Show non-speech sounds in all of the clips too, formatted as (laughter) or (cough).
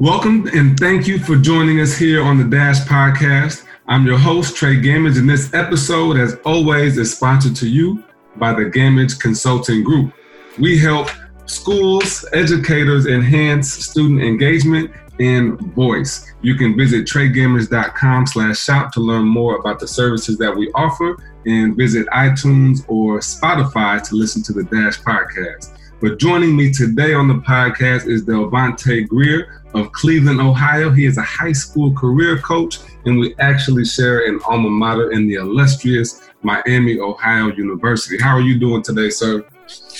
Welcome and thank you for joining us here on the Dash Podcast. I'm your host, Trey Gamage, and this episode, as always, is sponsored to you by the Gamage Consulting Group. We help schools, educators enhance student engagement and voice. You can visit treygamage.com slash shop to learn more about the services that we offer and visit iTunes or Spotify to listen to the Dash Podcast. But joining me today on the podcast is Delvonte Greer of Cleveland, Ohio. He is a high school career coach, and we actually share an alma mater in the illustrious Miami, Ohio University. How are you doing today, sir?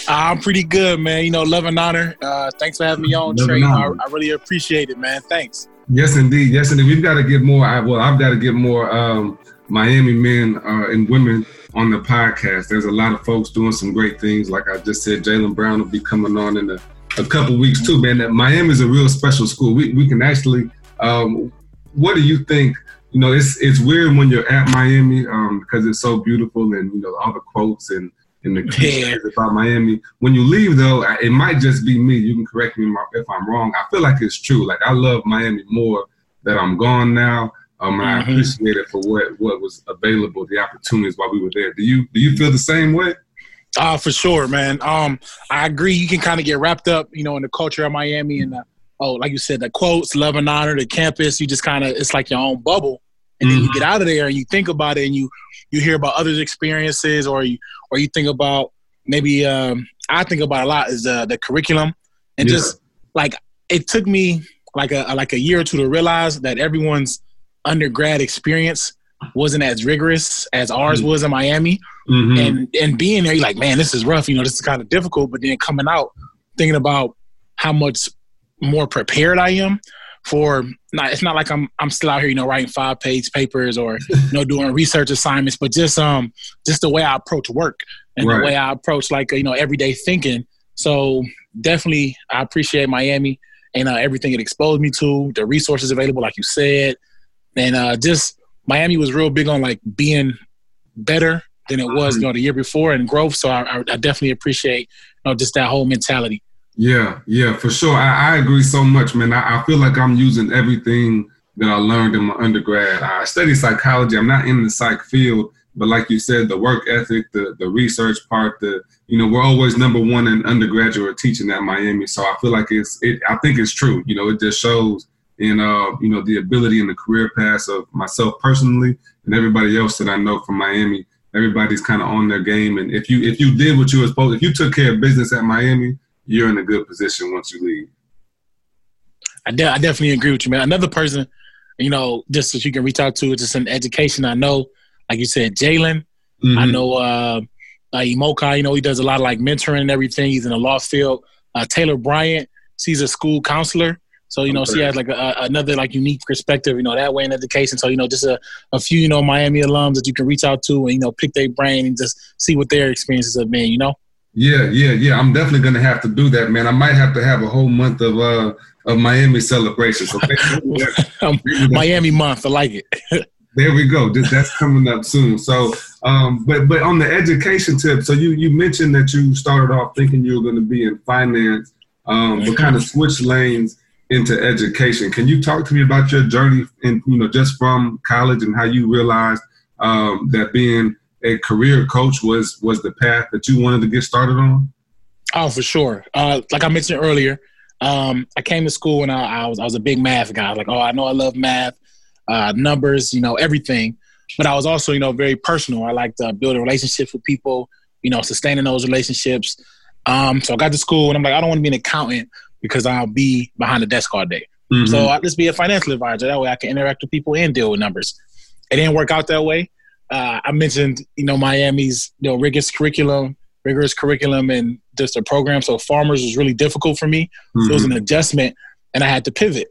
I'm pretty good, man. You know, love and honor. Uh, thanks for having me on, Trey. I, I, really appreciate it, man. Thanks. Yes, indeed. Yes, indeed. We've got to get more. Well, I've got to get more um, Miami men uh, and women on the podcast. There's a lot of folks doing some great things. Like I just said, Jalen Brown will be coming on in a, a couple weeks too, man. That Miami is a real special school. We, we can actually, um, what do you think? You know, it's it's weird when you're at Miami um, because it's so beautiful and you know all the quotes and and the cliches yeah. about Miami. When you leave though, it might just be me. You can correct me if I'm wrong. I feel like it's true. Like I love Miami more that I'm gone now. Um, and mm-hmm. I appreciate it for what what was available, the opportunities while we were there. Do you do you feel the same way? Uh, for sure, man. Um, I agree. You can kind of get wrapped up, you know, in the culture of Miami and the, oh, like you said, the quotes, love and honor, the campus. You just kind of it's like your own bubble, and mm-hmm. then you mm-hmm. get out of there and you think about it and you you hear about others' experiences, or you or you think about maybe um, I think about a lot is uh, the curriculum and yeah. just like it took me like a like a year or two to realize that everyone's undergrad experience wasn't as rigorous as ours mm-hmm. was in Miami. Mm-hmm. And and being there, you're like, man, this is rough. You know, this is kind of difficult. But then coming out, thinking about how much more prepared I am for. Not, it's not like I'm I'm still out here, you know, writing five page papers or (laughs) you know doing research assignments, but just um just the way I approach work and right. the way I approach like you know everyday thinking. So definitely, I appreciate Miami and uh, everything it exposed me to, the resources available, like you said, and uh, just Miami was real big on like being better than it was you know the year before and growth. So I, I definitely appreciate you know just that whole mentality. Yeah, yeah, for sure. I, I agree so much, man. I, I, feel like I'm using everything that I learned in my undergrad. I study psychology. I'm not in the psych field, but like you said, the work ethic, the the research part, the you know, we're always number one in undergraduate teaching at Miami. So I feel like it's it. I think it's true. You know, it just shows in uh, you know the ability and the career paths of myself personally and everybody else that I know from Miami. Everybody's kind of on their game, and if you if you did what you were supposed, if you took care of business at Miami, you're in a good position once you leave. I, de- I definitely agree with you, man. Another person, you know, just that you can reach out to, just in education. I know, like you said, Jalen. Mm-hmm. I know uh, uh, Imoka. You know, he does a lot of like mentoring and everything. He's in the law field. Uh, Taylor Bryant. She's a school counselor. So you know, she has like a, another like unique perspective, you know, that way in education. So you know, just a, a few you know Miami alums that you can reach out to and you know pick their brain and just see what their experiences have been. You know. Yeah, yeah, yeah. I'm definitely gonna have to do that, man. I might have to have a whole month of uh of Miami celebrations. Okay, (laughs) (laughs) Miami month. I like it. (laughs) there we go. That's coming up soon. So, um, but but on the education tip, so you you mentioned that you started off thinking you were going to be in finance, um, but kind of switched lanes into education. Can you talk to me about your journey and you know just from college and how you realized um, that being a career coach was was the path that you wanted to get started on? Oh, for sure. Uh, like I mentioned earlier, um, I came to school and I, I, was I was a big math guy. Like, oh, I know I love math, uh, numbers, you know, everything. But I was also, you know, very personal. I like to build a relationship with people, you know, sustaining those relationships. Um, so I got to school and I'm like, I don't want to be an accountant because I'll be behind the desk all day. Mm-hmm. So I'll just be a financial advisor. That way I can interact with people and deal with numbers. It didn't work out that way. Uh, I mentioned, you know, Miami's you know rigorous curriculum, rigorous curriculum, and just a program. So farmers was really difficult for me. Mm-hmm. So it was an mm-hmm. adjustment, and I had to pivot.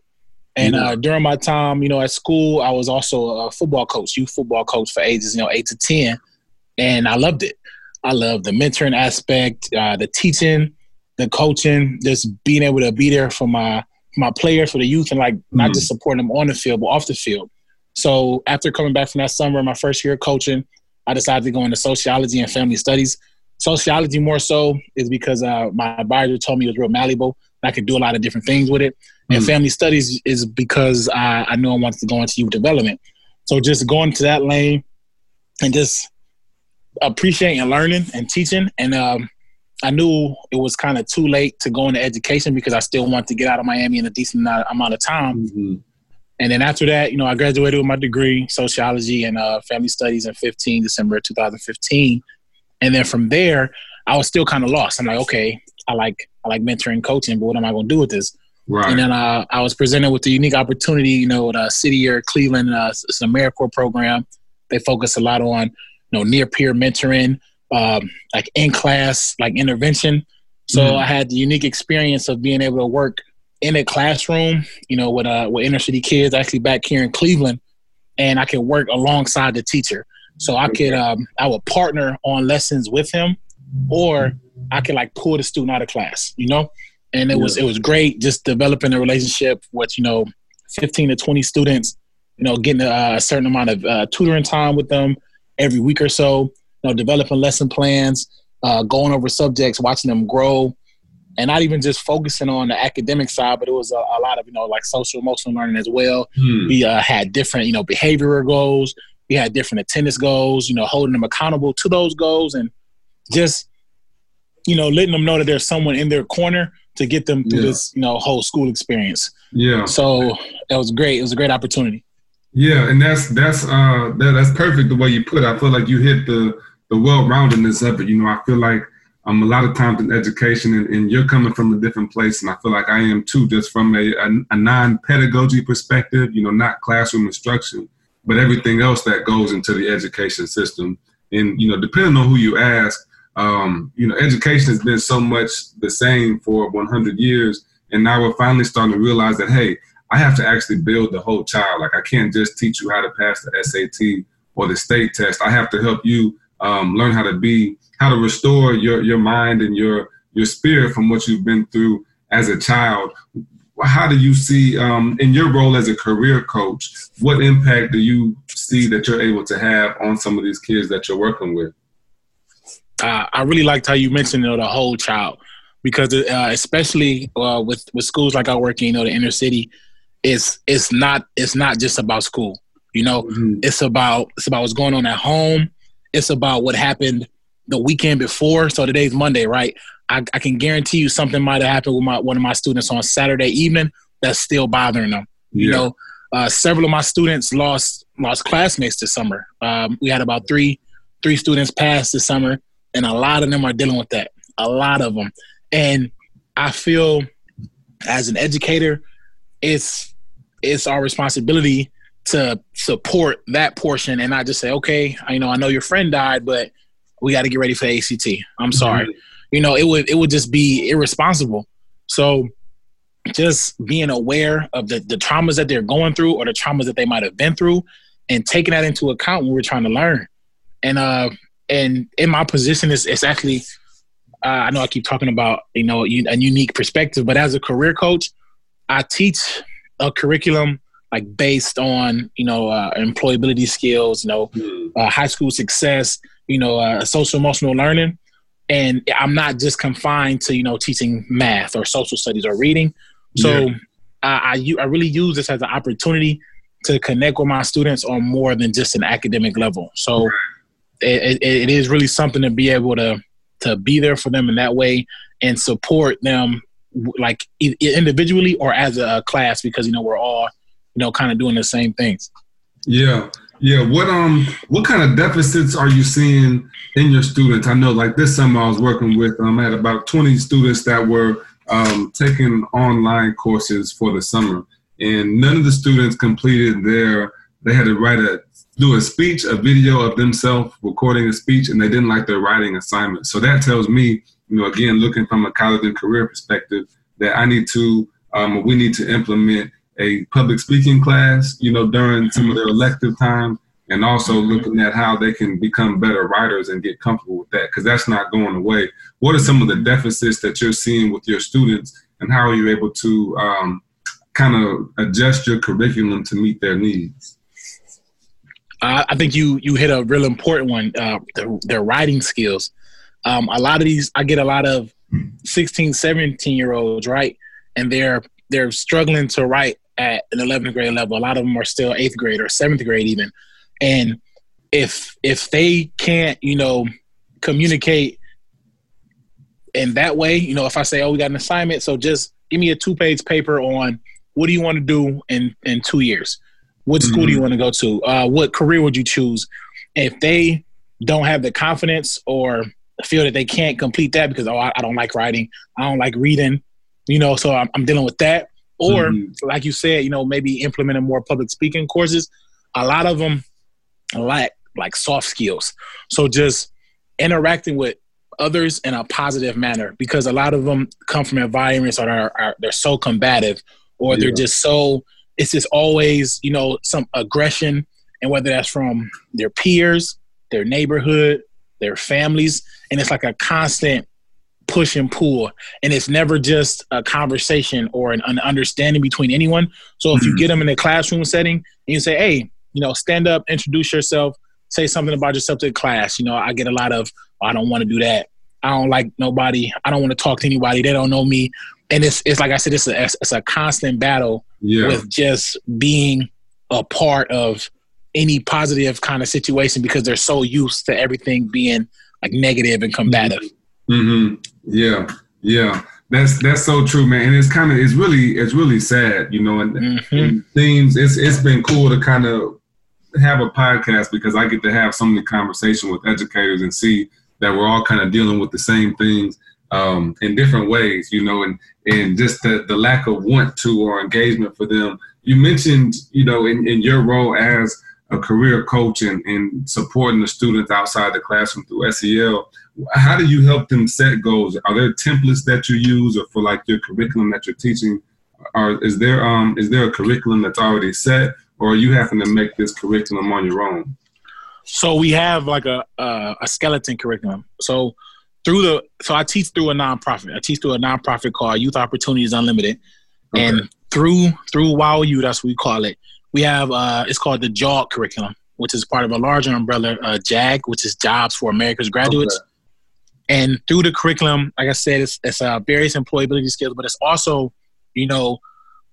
And uh, during my time, you know, at school, I was also a football coach, youth football coach for ages, you know, eight to ten, and I loved it. I loved the mentoring aspect, uh, the teaching, the coaching, just being able to be there for my my players, for the youth, and like mm-hmm. not just supporting them on the field, but off the field. So after coming back from that summer, my first year coaching, I decided to go into sociology and family studies. Sociology more so is because uh, my advisor told me it was real malleable. And I could do a lot of different things with it. And mm. family studies is because I, I knew I wanted to go into youth development. So just going to that lane and just appreciating and learning and teaching. And um, I knew it was kind of too late to go into education because I still wanted to get out of Miami in a decent amount of time. Mm-hmm. And then after that, you know, I graduated with my degree, sociology and uh, family studies in 15, December 2015. And then from there, I was still kind of lost. I'm like, okay, I like I like mentoring, coaching, but what am I going to do with this? Right. And then uh, I was presented with the unique opportunity, you know, the City Year Cleveland, uh, it's an AmeriCorps program. They focus a lot on, you know, near peer mentoring, um, like in class, like intervention. So mm. I had the unique experience of being able to work in a classroom, you know, with uh, with inner city kids, actually back here in Cleveland, and I could work alongside the teacher. So I could um, I would partner on lessons with him, or I could like pull the student out of class, you know. And it yeah. was it was great just developing a relationship with you know, fifteen to twenty students, you know, getting a, a certain amount of uh, tutoring time with them every week or so, know, developing lesson plans, uh, going over subjects, watching them grow, and not even just focusing on the academic side, but it was a, a lot of you know like social emotional learning as well. Hmm. We uh, had different you know behavioral goals. We had different attendance goals. You know, holding them accountable to those goals, and just you know letting them know that there's someone in their corner to get them through yeah. this you know whole school experience. Yeah. So it was great. It was a great opportunity. Yeah, and that's that's uh that, that's perfect the way you put. it. I feel like you hit the the well roundedness of it. You know, I feel like um, a lot of times in education, and, and, you're coming from a different place, and I feel like I am too, just from a, a, a non-pedagogy perspective. You know, not classroom instruction, but everything else that goes into the education system. And you know, depending on who you ask, um, you know, education has been so much the same for 100 years, and now we're finally starting to realize that hey, I have to actually build the whole child. Like I can't just teach you how to pass the SAT or the state test. I have to help you um, learn how to be how to restore your your mind and your your spirit from what you've been through as a child. How do you see um, in your role as a career coach? What impact do you see that you're able to have on some of these kids that you're working with? Uh, I really liked how you mentioned you know, the whole child because uh, especially uh, with with schools like I work in, you know, the inner city, it's it's not it's not just about school. You know, mm-hmm. it's about it's about what's going on at home. It's about what happened the weekend before. So today's Monday, right? I, I can guarantee you something might have happened with my one of my students on Saturday evening that's still bothering them. Yeah. You know, uh, several of my students lost lost classmates this summer. Um, we had about three three students pass this summer, and a lot of them are dealing with that. A lot of them, and I feel as an educator, it's it's our responsibility to support that portion and not just say, okay, you know, I know your friend died, but we got to get ready for ACT. I'm sorry. Mm-hmm. You know, it would it would just be irresponsible. So just being aware of the, the traumas that they're going through or the traumas that they might have been through and taking that into account when we're trying to learn. And uh and in my position is it's actually uh, I know I keep talking about, you know, a unique perspective, but as a career coach, I teach a curriculum like based on you know uh, employability skills, you know, mm. uh, high school success, you know, uh, social emotional learning, and I'm not just confined to you know teaching math or social studies or reading. So yeah. I, I, I really use this as an opportunity to connect with my students on more than just an academic level. So right. it, it, it is really something to be able to to be there for them in that way and support them like individually or as a class because you know we're all you know, kind of doing the same things. Yeah. Yeah. What um what kind of deficits are you seeing in your students? I know like this summer I was working with um I had about 20 students that were um, taking online courses for the summer and none of the students completed their they had to write a do a speech, a video of themselves recording a speech, and they didn't like their writing assignment. So that tells me, you know, again, looking from a college and career perspective, that I need to, um, we need to implement a public speaking class, you know, during some of their elective time, and also looking at how they can become better writers and get comfortable with that, because that's not going away. What are some of the deficits that you're seeing with your students, and how are you able to um, kind of adjust your curriculum to meet their needs? I think you you hit a real important one. Uh, their, their writing skills. Um, a lot of these, I get a lot of 16, 17 year olds, right? And they're they're struggling to write at an 11th grade level. A lot of them are still eighth grade or seventh grade even, and if if they can't, you know, communicate in that way, you know, if I say, "Oh, we got an assignment," so just give me a two page paper on what do you want to do in in two years. What school mm-hmm. do you mm-hmm. want to go to? Uh, what career would you choose? If they don't have the confidence or feel that they can't complete that because oh I, I don't like writing, I don't like reading, you know, so I'm, I'm dealing with that. Or mm-hmm. like you said, you know, maybe implementing more public speaking courses. A lot of them lack like soft skills. So just interacting with others in a positive manner because a lot of them come from environments that are, are they're so combative or yeah. they're just so it's just always you know some aggression and whether that's from their peers their neighborhood their families and it's like a constant push and pull and it's never just a conversation or an, an understanding between anyone so if mm-hmm. you get them in a classroom setting and you say hey you know stand up introduce yourself say something about yourself to the class you know i get a lot of oh, i don't want to do that i don't like nobody i don't want to talk to anybody they don't know me and it's it's like I said, it's a it's a constant battle yeah. with just being a part of any positive kind of situation because they're so used to everything being like negative and combative. Mm-hmm. Yeah, yeah, that's that's so true, man. And it's kind of it's really it's really sad, you know. And, mm-hmm. and themes it's it's been cool to kind of have a podcast because I get to have so many conversations with educators and see that we're all kind of dealing with the same things um, in different ways, you know, and and just the, the lack of want to or engagement for them. You mentioned, you know, in, in your role as a career coach and, and supporting the students outside the classroom through SEL. How do you help them set goals? Are there templates that you use or for like your curriculum that you're teaching? Or is there um is there a curriculum that's already set or are you having to make this curriculum on your own? So we have like a uh, a skeleton curriculum. So through the so I teach through a nonprofit. I teach through a nonprofit called Youth Opportunities Unlimited, okay. and through through Y.O.U. that's what we call it. We have uh, it's called the JOG curriculum, which is part of a larger umbrella, uh, JAG, which is Jobs for America's Graduates. Okay. And through the curriculum, like I said, it's, it's uh, various employability skills, but it's also you know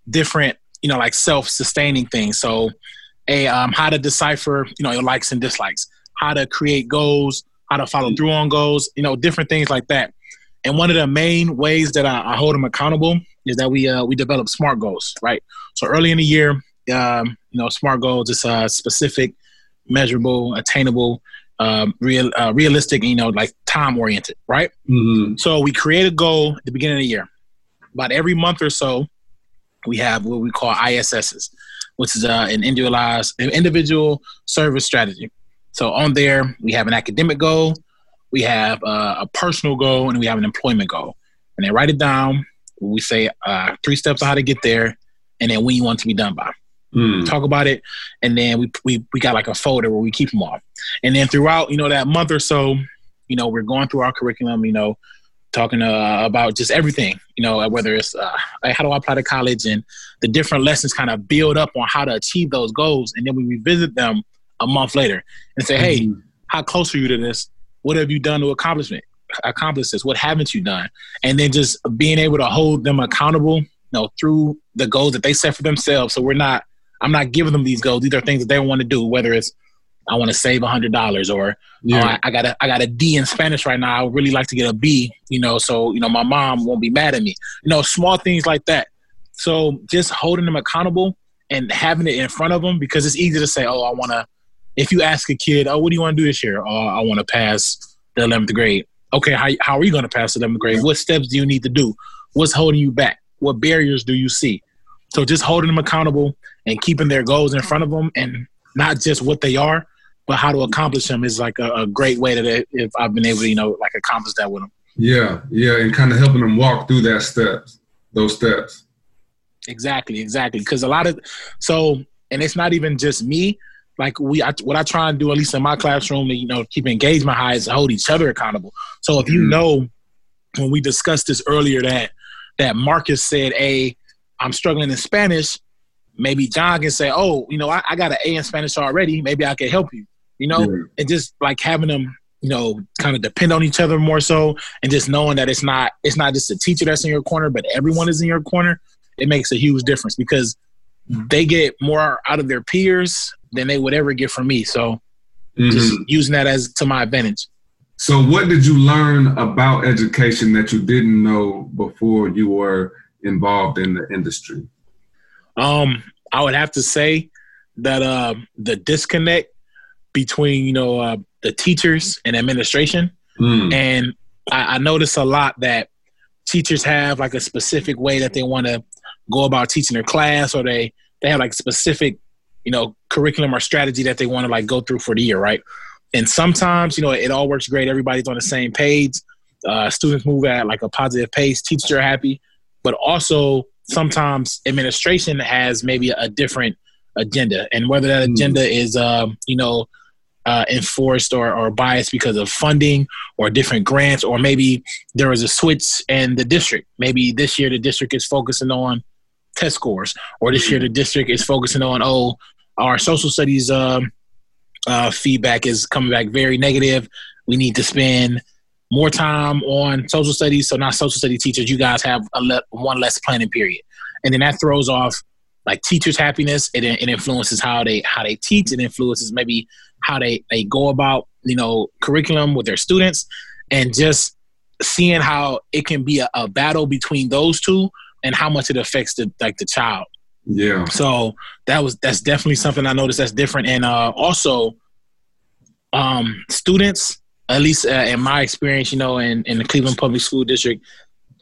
different you know like self sustaining things. So a um, how to decipher you know your likes and dislikes, how to create goals how to follow through on goals, you know, different things like that. And one of the main ways that I, I hold them accountable is that we uh, we develop smart goals, right? So early in the year, um, you know, smart goals is uh, specific, measurable, attainable, um, real, uh, realistic, you know, like time oriented, right? Mm-hmm. So we create a goal at the beginning of the year. About every month or so, we have what we call ISSs, which is uh, an individualized, an individual service strategy. So on there, we have an academic goal, we have uh, a personal goal, and we have an employment goal. And then write it down. We say uh, three steps on how to get there, and then when you want to be done by. Mm. Talk about it, and then we, we we got like a folder where we keep them all. And then throughout, you know, that month or so, you know, we're going through our curriculum. You know, talking uh, about just everything, you know, whether it's uh, like how do I apply to college and the different lessons kind of build up on how to achieve those goals. And then we revisit them a month later and say, hey, mm-hmm. how close are you to this? What have you done to accomplishment? Accomplish this? What haven't you done? And then just being able to hold them accountable, you know, through the goals that they set for themselves. So we're not, I'm not giving them these goals. These are things that they want to do, whether it's I want to save hundred dollars, or yeah. oh, I, I, got a I got a D in Spanish right now. I would really like to get a B, you know, so you know my mom won't be mad at me. You know, small things like that. So just holding them accountable and having it in front of them because it's easy to say, oh, I want to if you ask a kid, oh, what do you want to do this year? Oh, I want to pass the 11th grade. Okay, how, how are you going to pass the 11th grade? What steps do you need to do? What's holding you back? What barriers do you see? So just holding them accountable and keeping their goals in front of them and not just what they are, but how to accomplish them is like a, a great way that if I've been able to, you know, like accomplish that with them. Yeah, yeah, and kind of helping them walk through that steps, those steps. Exactly, exactly. Because a lot of so, and it's not even just me like we I, what I try and do at least in my classroom to you know keep engagement high is hold each other accountable. So if you mm-hmm. know when we discussed this earlier that that Marcus said, "Hey, I'm struggling in Spanish," maybe John can say, "Oh, you know, I, I got an A in Spanish already. Maybe I can help you." You know, yeah. and just like having them, you know, kind of depend on each other more so, and just knowing that it's not it's not just a teacher that's in your corner, but everyone is in your corner. it makes a huge difference because they get more out of their peers than they would ever get from me. So mm-hmm. just using that as to my advantage. So what did you learn about education that you didn't know before you were involved in the industry? Um, I would have to say that uh, the disconnect between you know uh, the teachers and administration, mm. and I, I notice a lot that teachers have like a specific way that they want to go about teaching their class, or they they have like specific you know curriculum or strategy that they want to like go through for the year, right? And sometimes you know it all works great. Everybody's on the same page. Uh, students move at like a positive pace. Teachers are happy, but also sometimes administration has maybe a different agenda, and whether that hmm. agenda is, um, you know, uh, enforced or, or biased because of funding or different grants, or maybe there is a switch in the district. Maybe this year the district is focusing on test scores, or this year the district is focusing on, oh, our social studies um, uh, feedback is coming back very negative. We need to spend more time on social studies. So, not social study teachers, you guys have a le- one less planning period, and then that throws off like teachers' happiness. It, it influences how they how they teach. It influences maybe how they they go about you know curriculum with their students, and just seeing how it can be a, a battle between those two and how much it affects the like the child. Yeah. So that was that's definitely something I noticed that's different, and uh, also um, students at least uh, in my experience, you know, in, in the Cleveland Public School District,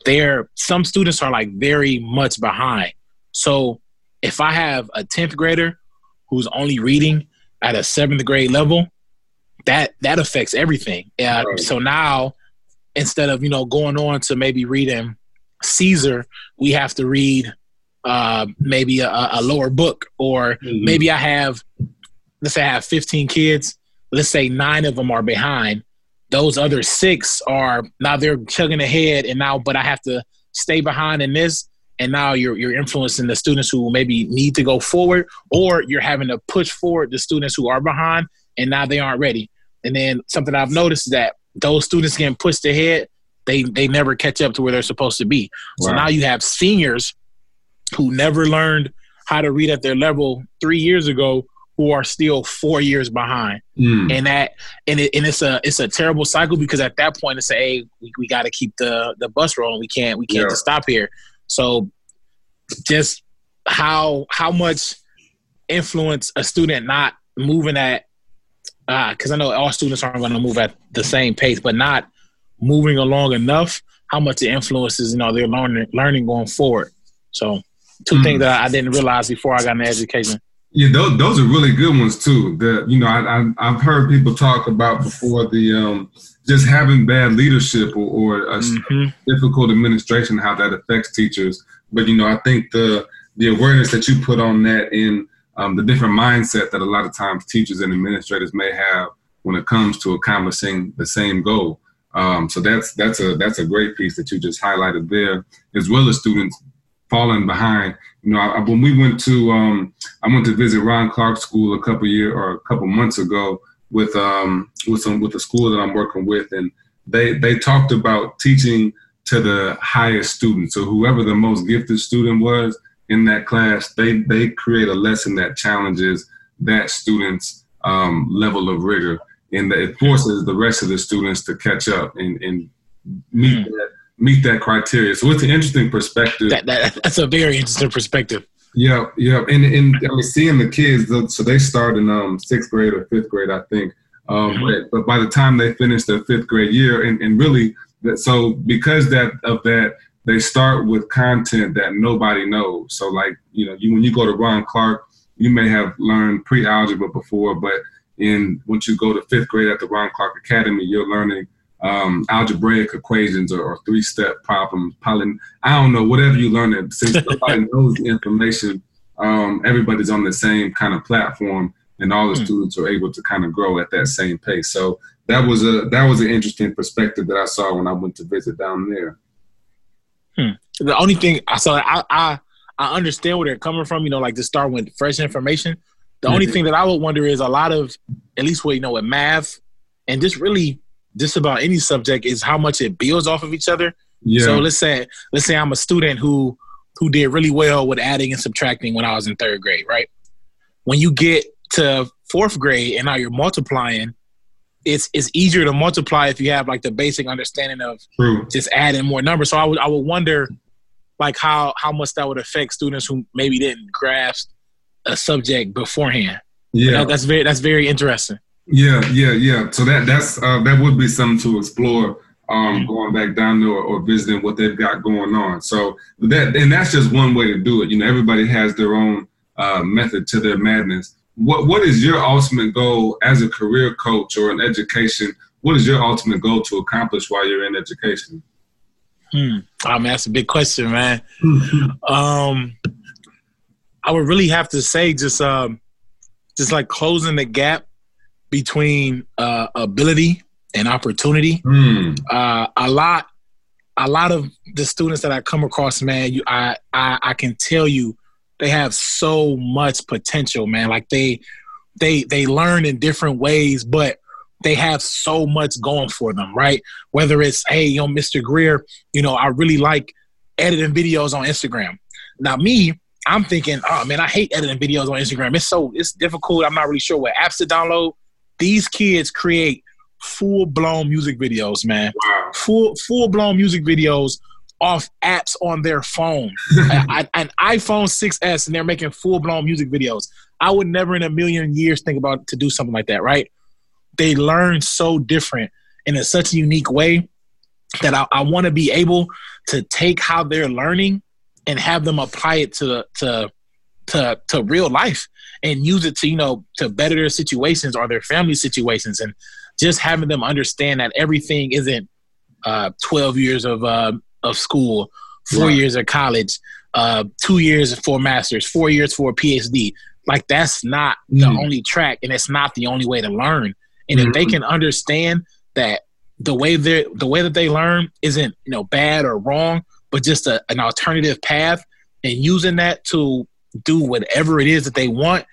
there some students are like very much behind. So if I have a 10th grader who's only reading at a seventh grade level, that that affects everything. Yeah. Right. So now instead of, you know, going on to maybe reading Caesar, we have to read uh, maybe a, a, lower book, or mm-hmm. maybe I have, let's say I have 15 kids. Let's say nine of them are behind those other six are now they're chugging ahead and now but i have to stay behind in this. And now you're you're influencing the students who maybe need to go forward or you're having to push forward the students who are behind and now they aren't ready. And then something i've noticed is that those students getting pushed ahead they they never catch up to where they're supposed to be. Wow. so now you have seniors who never learned how to read at their level three years ago who are still four years behind. Mm. And that and it, and it's a it's a terrible cycle because at that point it's a hey, we, we got to keep the the bus rolling. We can't we can't yeah. just stop here. So just how how much influence a student not moving at because uh, I know all students aren't going to move at the same pace, but not moving along enough. How much it influences you know their learning learning going forward. So two mm. things that I didn't realize before I got into education. Yeah, those, those are really good ones too. That you know, I, I have heard people talk about before the um, just having bad leadership or, or a mm-hmm. difficult administration, how that affects teachers. But you know, I think the the awareness that you put on that in um, the different mindset that a lot of times teachers and administrators may have when it comes to accomplishing the same goal. Um, so that's that's a that's a great piece that you just highlighted there, as well as students falling behind. You know, I, when we went to, um, I went to visit Ron Clark School a couple year or a couple months ago with um, with some with the school that I'm working with, and they they talked about teaching to the highest student. So whoever the most gifted student was in that class, they they create a lesson that challenges that student's um, level of rigor, and that it forces the rest of the students to catch up and, and meet mm. that meet that criteria. So it's an interesting perspective. That, that, that's a very interesting perspective. Yeah, yeah, and and I mean seeing the kids, so they start in um sixth grade or fifth grade, I think. Um, mm-hmm. but, but by the time they finish their fifth grade year, and, and really, that so because that of that, they start with content that nobody knows. So like you know, you when you go to Ron Clark, you may have learned pre-algebra before, but in once you go to fifth grade at the Ron Clark Academy, you're learning um, algebraic equations or, or three-step problems. Poly, I don't know, whatever you learn it. Since (laughs) nobody knows the information, um, everybody's on the same kind of platform, and all the mm. students are able to kind of grow at that same pace. So that was a that was an interesting perspective that I saw when I went to visit down there. Hmm. The only thing I saw, I, I I understand where they're coming from. You know, like to start with fresh information. The mm-hmm. only thing that I would wonder is a lot of, at least what you know, with math and just really just about any subject is how much it builds off of each other. Yeah. So let's say let's say I'm a student who who did really well with adding and subtracting when I was in third grade, right? When you get to fourth grade and now you're multiplying, it's it's easier to multiply if you have like the basic understanding of True. just adding more numbers. So I would I would wonder like how how much that would affect students who maybe didn't grasp a subject beforehand. Yeah. That, that's very that's very interesting. Yeah, yeah, yeah. So that that's uh, that would be something to explore. Um, going back down there or, or visiting what they've got going on. So that and that's just one way to do it. You know, everybody has their own uh, method to their madness. What what is your ultimate goal as a career coach or in education? What is your ultimate goal to accomplish while you're in education? Hmm. I mean, that's a big question, man. (laughs) um, I would really have to say just um, just like closing the gap between uh, ability and opportunity. Hmm. Uh, a lot, a lot of the students that I come across, man, you, I, I, I can tell you, they have so much potential, man. Like they, they, they learn in different ways, but they have so much going for them, right? Whether it's, hey, yo, Mr. Greer, you know, I really like editing videos on Instagram. Now, me, I'm thinking, oh man, I hate editing videos on Instagram. It's so it's difficult. I'm not really sure what apps to download. These kids create full blown music videos, man. Wow. Full full blown music videos off apps on their phone. (laughs) I, I, an iPhone 6s, and they're making full blown music videos. I would never in a million years think about to do something like that, right? They learn so different and in such a unique way that I, I want to be able to take how they're learning and have them apply it to to to to real life and use it to you know to better their situations or their family situations and just having them understand that everything isn't uh, 12 years of uh, of school, four Right. years of college, uh, two years for master's, four years for a PhD. Like that's not the Mm. only track, and it's not the only way to learn. And if they Mhm. can understand that the way they the way that they learn isn't you know bad or wrong, but just a, an alternative path, and using that to do whatever it is that they want,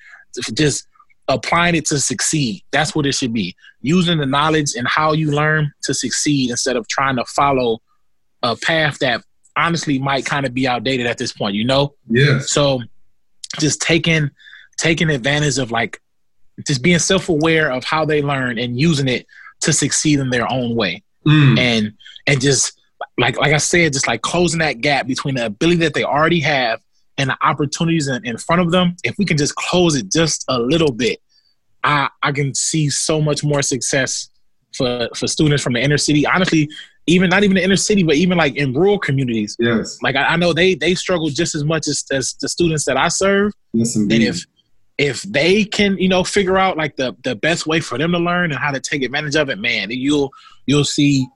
just applying it to succeed. That's what it should be. Using the knowledge and how you learn to succeed instead of trying to follow a path that honestly might kind of be outdated at this point, you know? Yeah. So just taking taking advantage of like just being self-aware of how they learn and using it to succeed in their own way. Mm. And and just like like I said, just like closing that gap between the ability that they already have and the opportunities in, in front of them. If we can just close it just a little bit, I I can see so much more success for for students from the inner city. Honestly, even not even the inner city, but even like in rural communities. Yes. Like I, I know they they struggle just as much as, as the students that I serve. Yes, indeed. And if if they can, you know, figure out like the the best way for them to learn and how to take advantage of it, man, you'll you'll see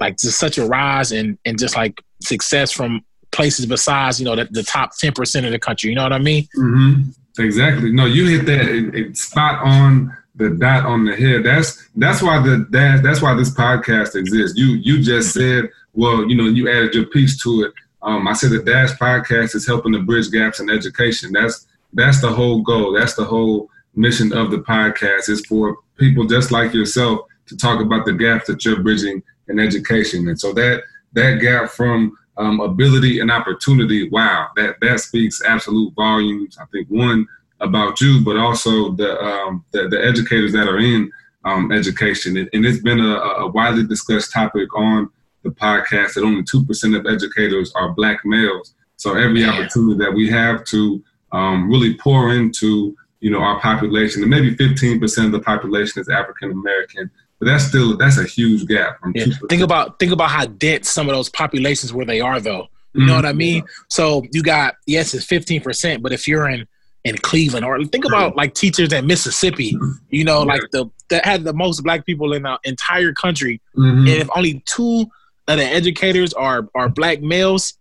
like just such a rise and and just like success from places besides you know the, the top ten percent of the country. You know what I mean? hmm Exactly. No, you hit that spot on the dot on the head. That's that's why the that, that's why this podcast exists. You you just said, well, you know, you added your piece to it. Um, I said the Dash podcast is helping to bridge gaps in education. That's that's the whole goal. That's the whole mission of the podcast is for people just like yourself to talk about the gaps that you're bridging in education. And so that that gap from um, ability and opportunity, wow, that that speaks absolute volumes. I think one about you, but also the um, the, the educators that are in um, education, and, it's been a, a widely discussed topic on the podcast that only two percent of educators are black males. So every opportunity that we have to um, really pour into you know our population, and maybe fifteen percent of the population is African American, but that's still that's a huge gap. Yeah. 2%. Think about think about how dense some of those populations where they are though. You know what I mean? So you got yes, it's fifteen percent, but if you're in in Cleveland or think about like teachers in Mississippi, you know, like the that had the most black people in the entire country, Mhm. and if only two of the educators are are black males,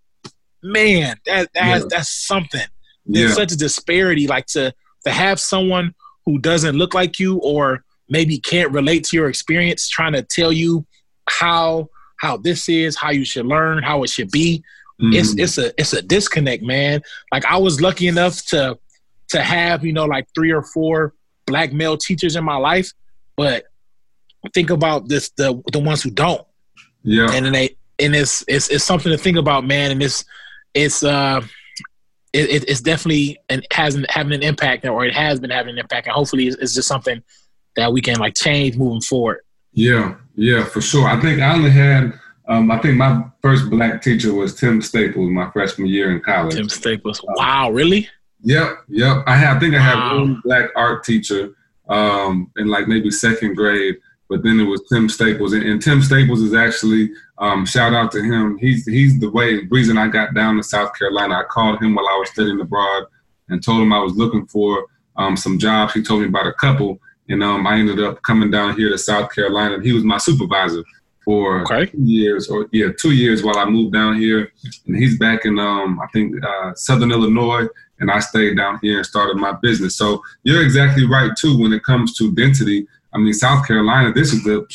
man, that that's Yeah. that's something. There's yeah. such a disparity. Like to to have someone who doesn't look like you or maybe can't relate to your experience, trying to tell you how how this is, how you should learn, how it should be. It's Mhm. it's a it's a disconnect, man. Like I was lucky enough to to have you know like three or four black male teachers in my life, but think about this the the ones who don't yeah. and then they and it's it's it's something to think about, man. And it's it's uh it, it, it's definitely and hasn't having an impact, or it has been having an impact, and hopefully, it's, it's just something that we can like change moving forward. Yeah, yeah, for sure. I think I only had. Um, I think my first black teacher was Tim Staples my freshman year in college. Tim Staples. Wow, really? Yep, yep. I had. I think I had wow. one black art teacher um, in like maybe second grade, but then it was Tim Staples, and, and Tim Staples is actually um, shout out to him. He's he's the way reason I got down to South Carolina. I called him while I was studying abroad and told him I was looking for um, some jobs. He told me about a couple, and um, I ended up coming down here to South Carolina. He was my supervisor for okay. two years, or yeah, two years while I moved down here. And he's back in um, I think uh, Southern Illinois, and I stayed down here and started my business. So you're exactly right too when it comes to density. I mean, South Carolina, this is the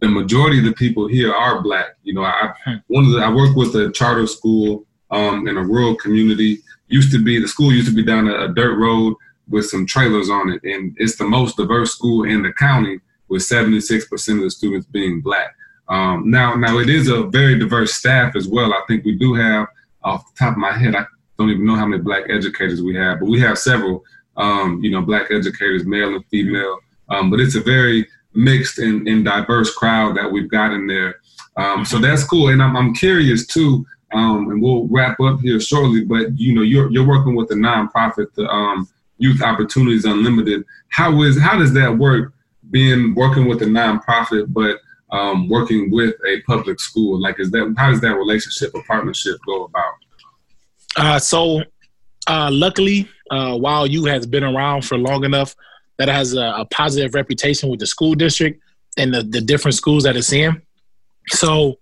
the majority of the people here are black. You know, I hmm. one of the, I work with a charter school um, in a rural community. Used to be the school used to be down a, a dirt road with some trailers on it, and it's the most diverse school in the county with 76% of the students being black. Um, now, now it is a very diverse staff as well. I think we do have, off the top of my head, I don't even know how many black educators we have, but we have several, um, you know, black educators, male and female. Um, but it's a very mixed and, and, diverse crowd that we've got in there. Um, so that's cool. And I'm, I'm curious too, um, and we'll wrap up here shortly, but you know, you're, you're working with a nonprofit, the um, Youth Opportunities Unlimited. How is, how does that work being working with a nonprofit, but um, working with a public school? Like, is that, how does that relationship or partnership go about? Uh, so, uh, luckily, uh, Y.O.U. has been around for long enough, that has a, a positive reputation with the school district and the, the different schools that it's in. So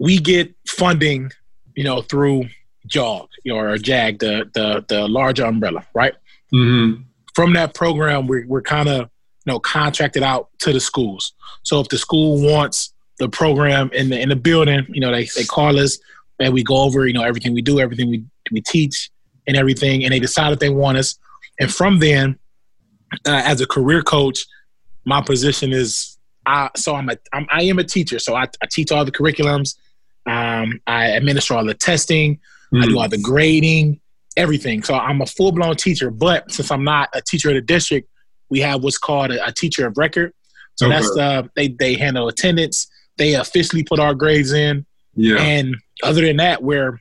we get funding, you know, through JOG or JAG, the the the larger umbrella, right? Mm-hmm. From that program, we're we're kind of you know contracted out to the schools. So if the school wants the program in the in the building, you know, they they call us and we go over, you know, everything we do, everything we we teach, and everything, and they decide if they want us. And from then, uh, as a career coach, my position is I, so I'm a I'm, I am a teacher. So I, I teach all the curriculums. Um, I administer all the testing. Mm-hmm. I do mm. all the grading, everything. So I'm a full blown teacher. But since I'm not a teacher of the district, we have what's called a, a teacher of record. So okay. that's uh, they they handle attendance. They officially put our grades in. Yeah. And other than that, we're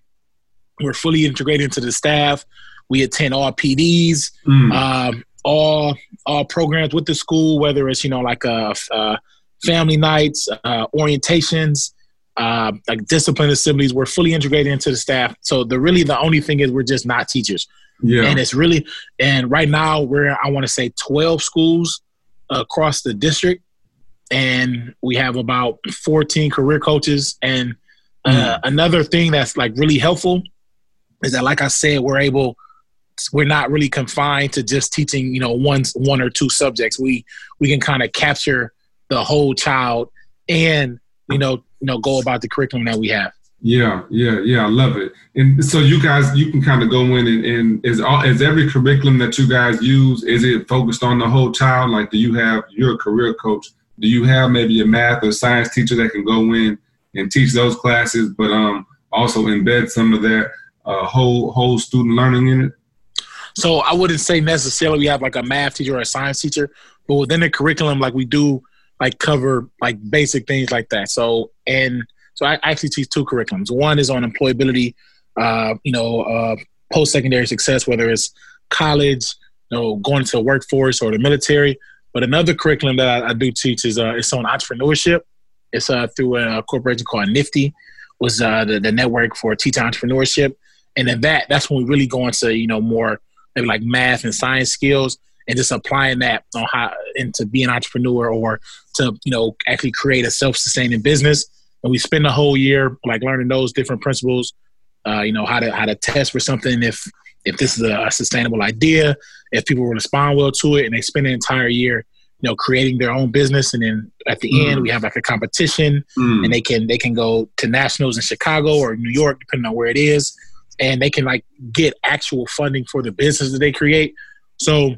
we're fully integrated into the staff. We attend all PDs. Mm. Um, all all programs with the school, whether it's you know like a, uh family nights, uh, orientations, uh, like discipline assemblies. We're fully integrated into the staff. So the really the only thing is we're just not teachers. Yeah. And it's really and right now we're I want to say twelve schools across the district, and we have about fourteen career coaches. And uh, mm. another thing that's like really helpful is that, like I said, we're able we're not really confined to just teaching you know one one or two subjects we we can kind of capture the whole child and you know you know go about the curriculum that we have. Yeah yeah yeah i love it. And so you guys you can kind of go in and, and is all is every curriculum that you guys use is it focused on the whole child? Like do you have you're career coach do you have maybe a math or science teacher that can go in and teach those classes but um also embed some of that uh, whole whole student learning in it? So I wouldn't say necessarily we have like a math teacher or a science teacher, but within the curriculum, like we do like cover like basic things like that. So and so I actually teach two curriculums. One is on employability, uh, you know, uh, post secondary success, whether it's college, you know, going to the workforce or the military. But another curriculum that I, I do teach is uh, it's on entrepreneurship. It's uh, through a corporation called NFTE, was uh, the, the network for teaching entrepreneurship. And then that that's when we really go into you know more maybe like math and science skills and just applying that on how into being an entrepreneur or to you know actually create a self-sustaining business and we spend the whole year like learning those different principles uh, you know how to how to test for something if if this is a, sustainable idea if people respond well to it and they spend the entire year you know creating their own business and then at the mm. end we have like a competition mm. and they can they can go to nationals in chicago or new york depending on where it is and they can like get actual funding for the business that they create. So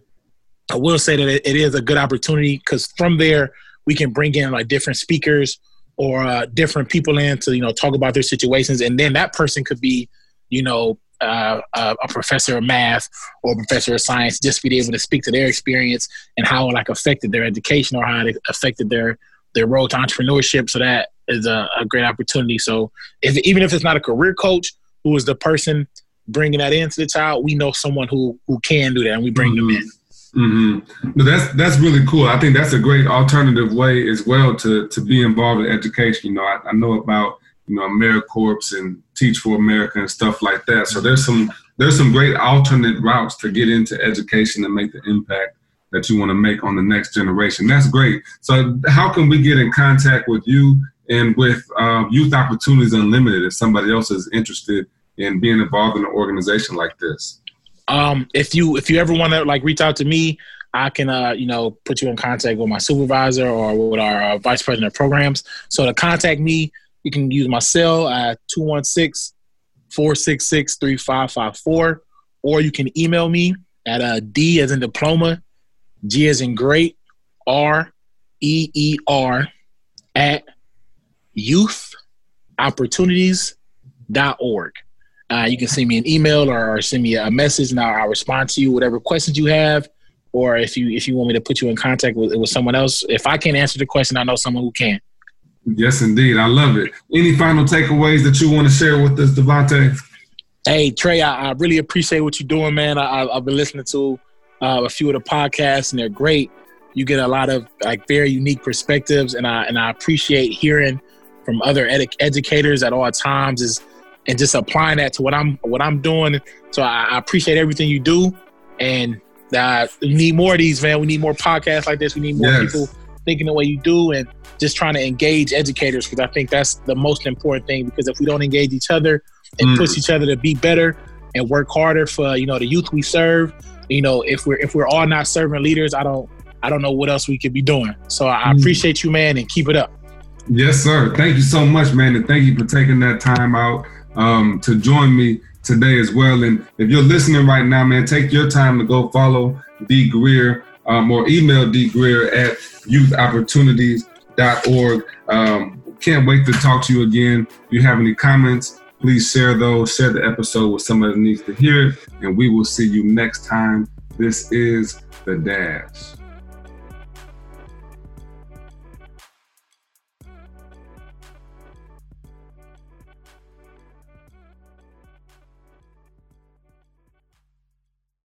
I will say that it is a good opportunity because from there we can bring in like different speakers or uh, different people in to you know talk about their situations, and then that person could be you know uh, a professor of math or a professor of science, just be able to speak to their experience and how it like affected their education or how it affected their their road to entrepreneurship. So that is a, a great opportunity. So if even if it's not a career coach who is the person bringing that into the child, we know someone who who can do that, and we bring mm-hmm. them in. Mm-hmm. No, that's that's really cool. I think that's a great alternative way as well to to be involved in education. You know, I, I know about you know AmeriCorps and Teach for America and stuff like that. So there's some there's some great alternate routes to get into education and make the impact that you want to make on the next generation. That's great. So how can we get in contact with you and with uh, Youth Opportunities Unlimited if somebody else is interested in being involved in an organization like this? Um, if you if you ever want to like reach out to me, I can uh, you know put you in contact with my supervisor or with our uh, vice president of programs. So to contact me, you can use my cell at 216 466 3554, or you can email me at uh, D as in diploma, G as in great, R E E R at youthopportunities.org. Uh, you can send me an email or, or send me a message, and I'll, I'll, respond to you. Whatever questions you have, or if you if you want me to put you in contact with, with someone else. If I can't answer the question, I know someone who can. Yes, indeed. I love it. Any final takeaways that you want to share with us, Delvonte? Hey, Trey, I, I, really appreciate what you're doing, man. I, have been listening to uh, a few of the podcasts, and they're great. You get a lot of like very unique perspectives, and I and I appreciate hearing from other ed- educators at all times. Is and just applying that to what I'm what I'm doing. So I, I appreciate everything you do, and uh, we need more of these, man. We need more podcasts like this. We need more yes. people thinking the way you do, and just trying to engage educators because I think that's the most important thing. Because if we don't engage each other and mm. push each other to be better and work harder for you know the youth we serve, you know if we're if we're all not serving leaders, I don't I don't know what else we could be doing. So I mm. appreciate you, man, and keep it up. Yes, sir. Thank you so much, man, and thank you for taking that time out um, to join me today as well. And if you're listening right now, man, take your time to go follow D Greer um, or email D Greer at youthopportunities.org. Um, can't wait to talk to you again. If you have any comments, please share those. Share the episode with somebody that needs to hear it. And we will see you next time. This is The Dash.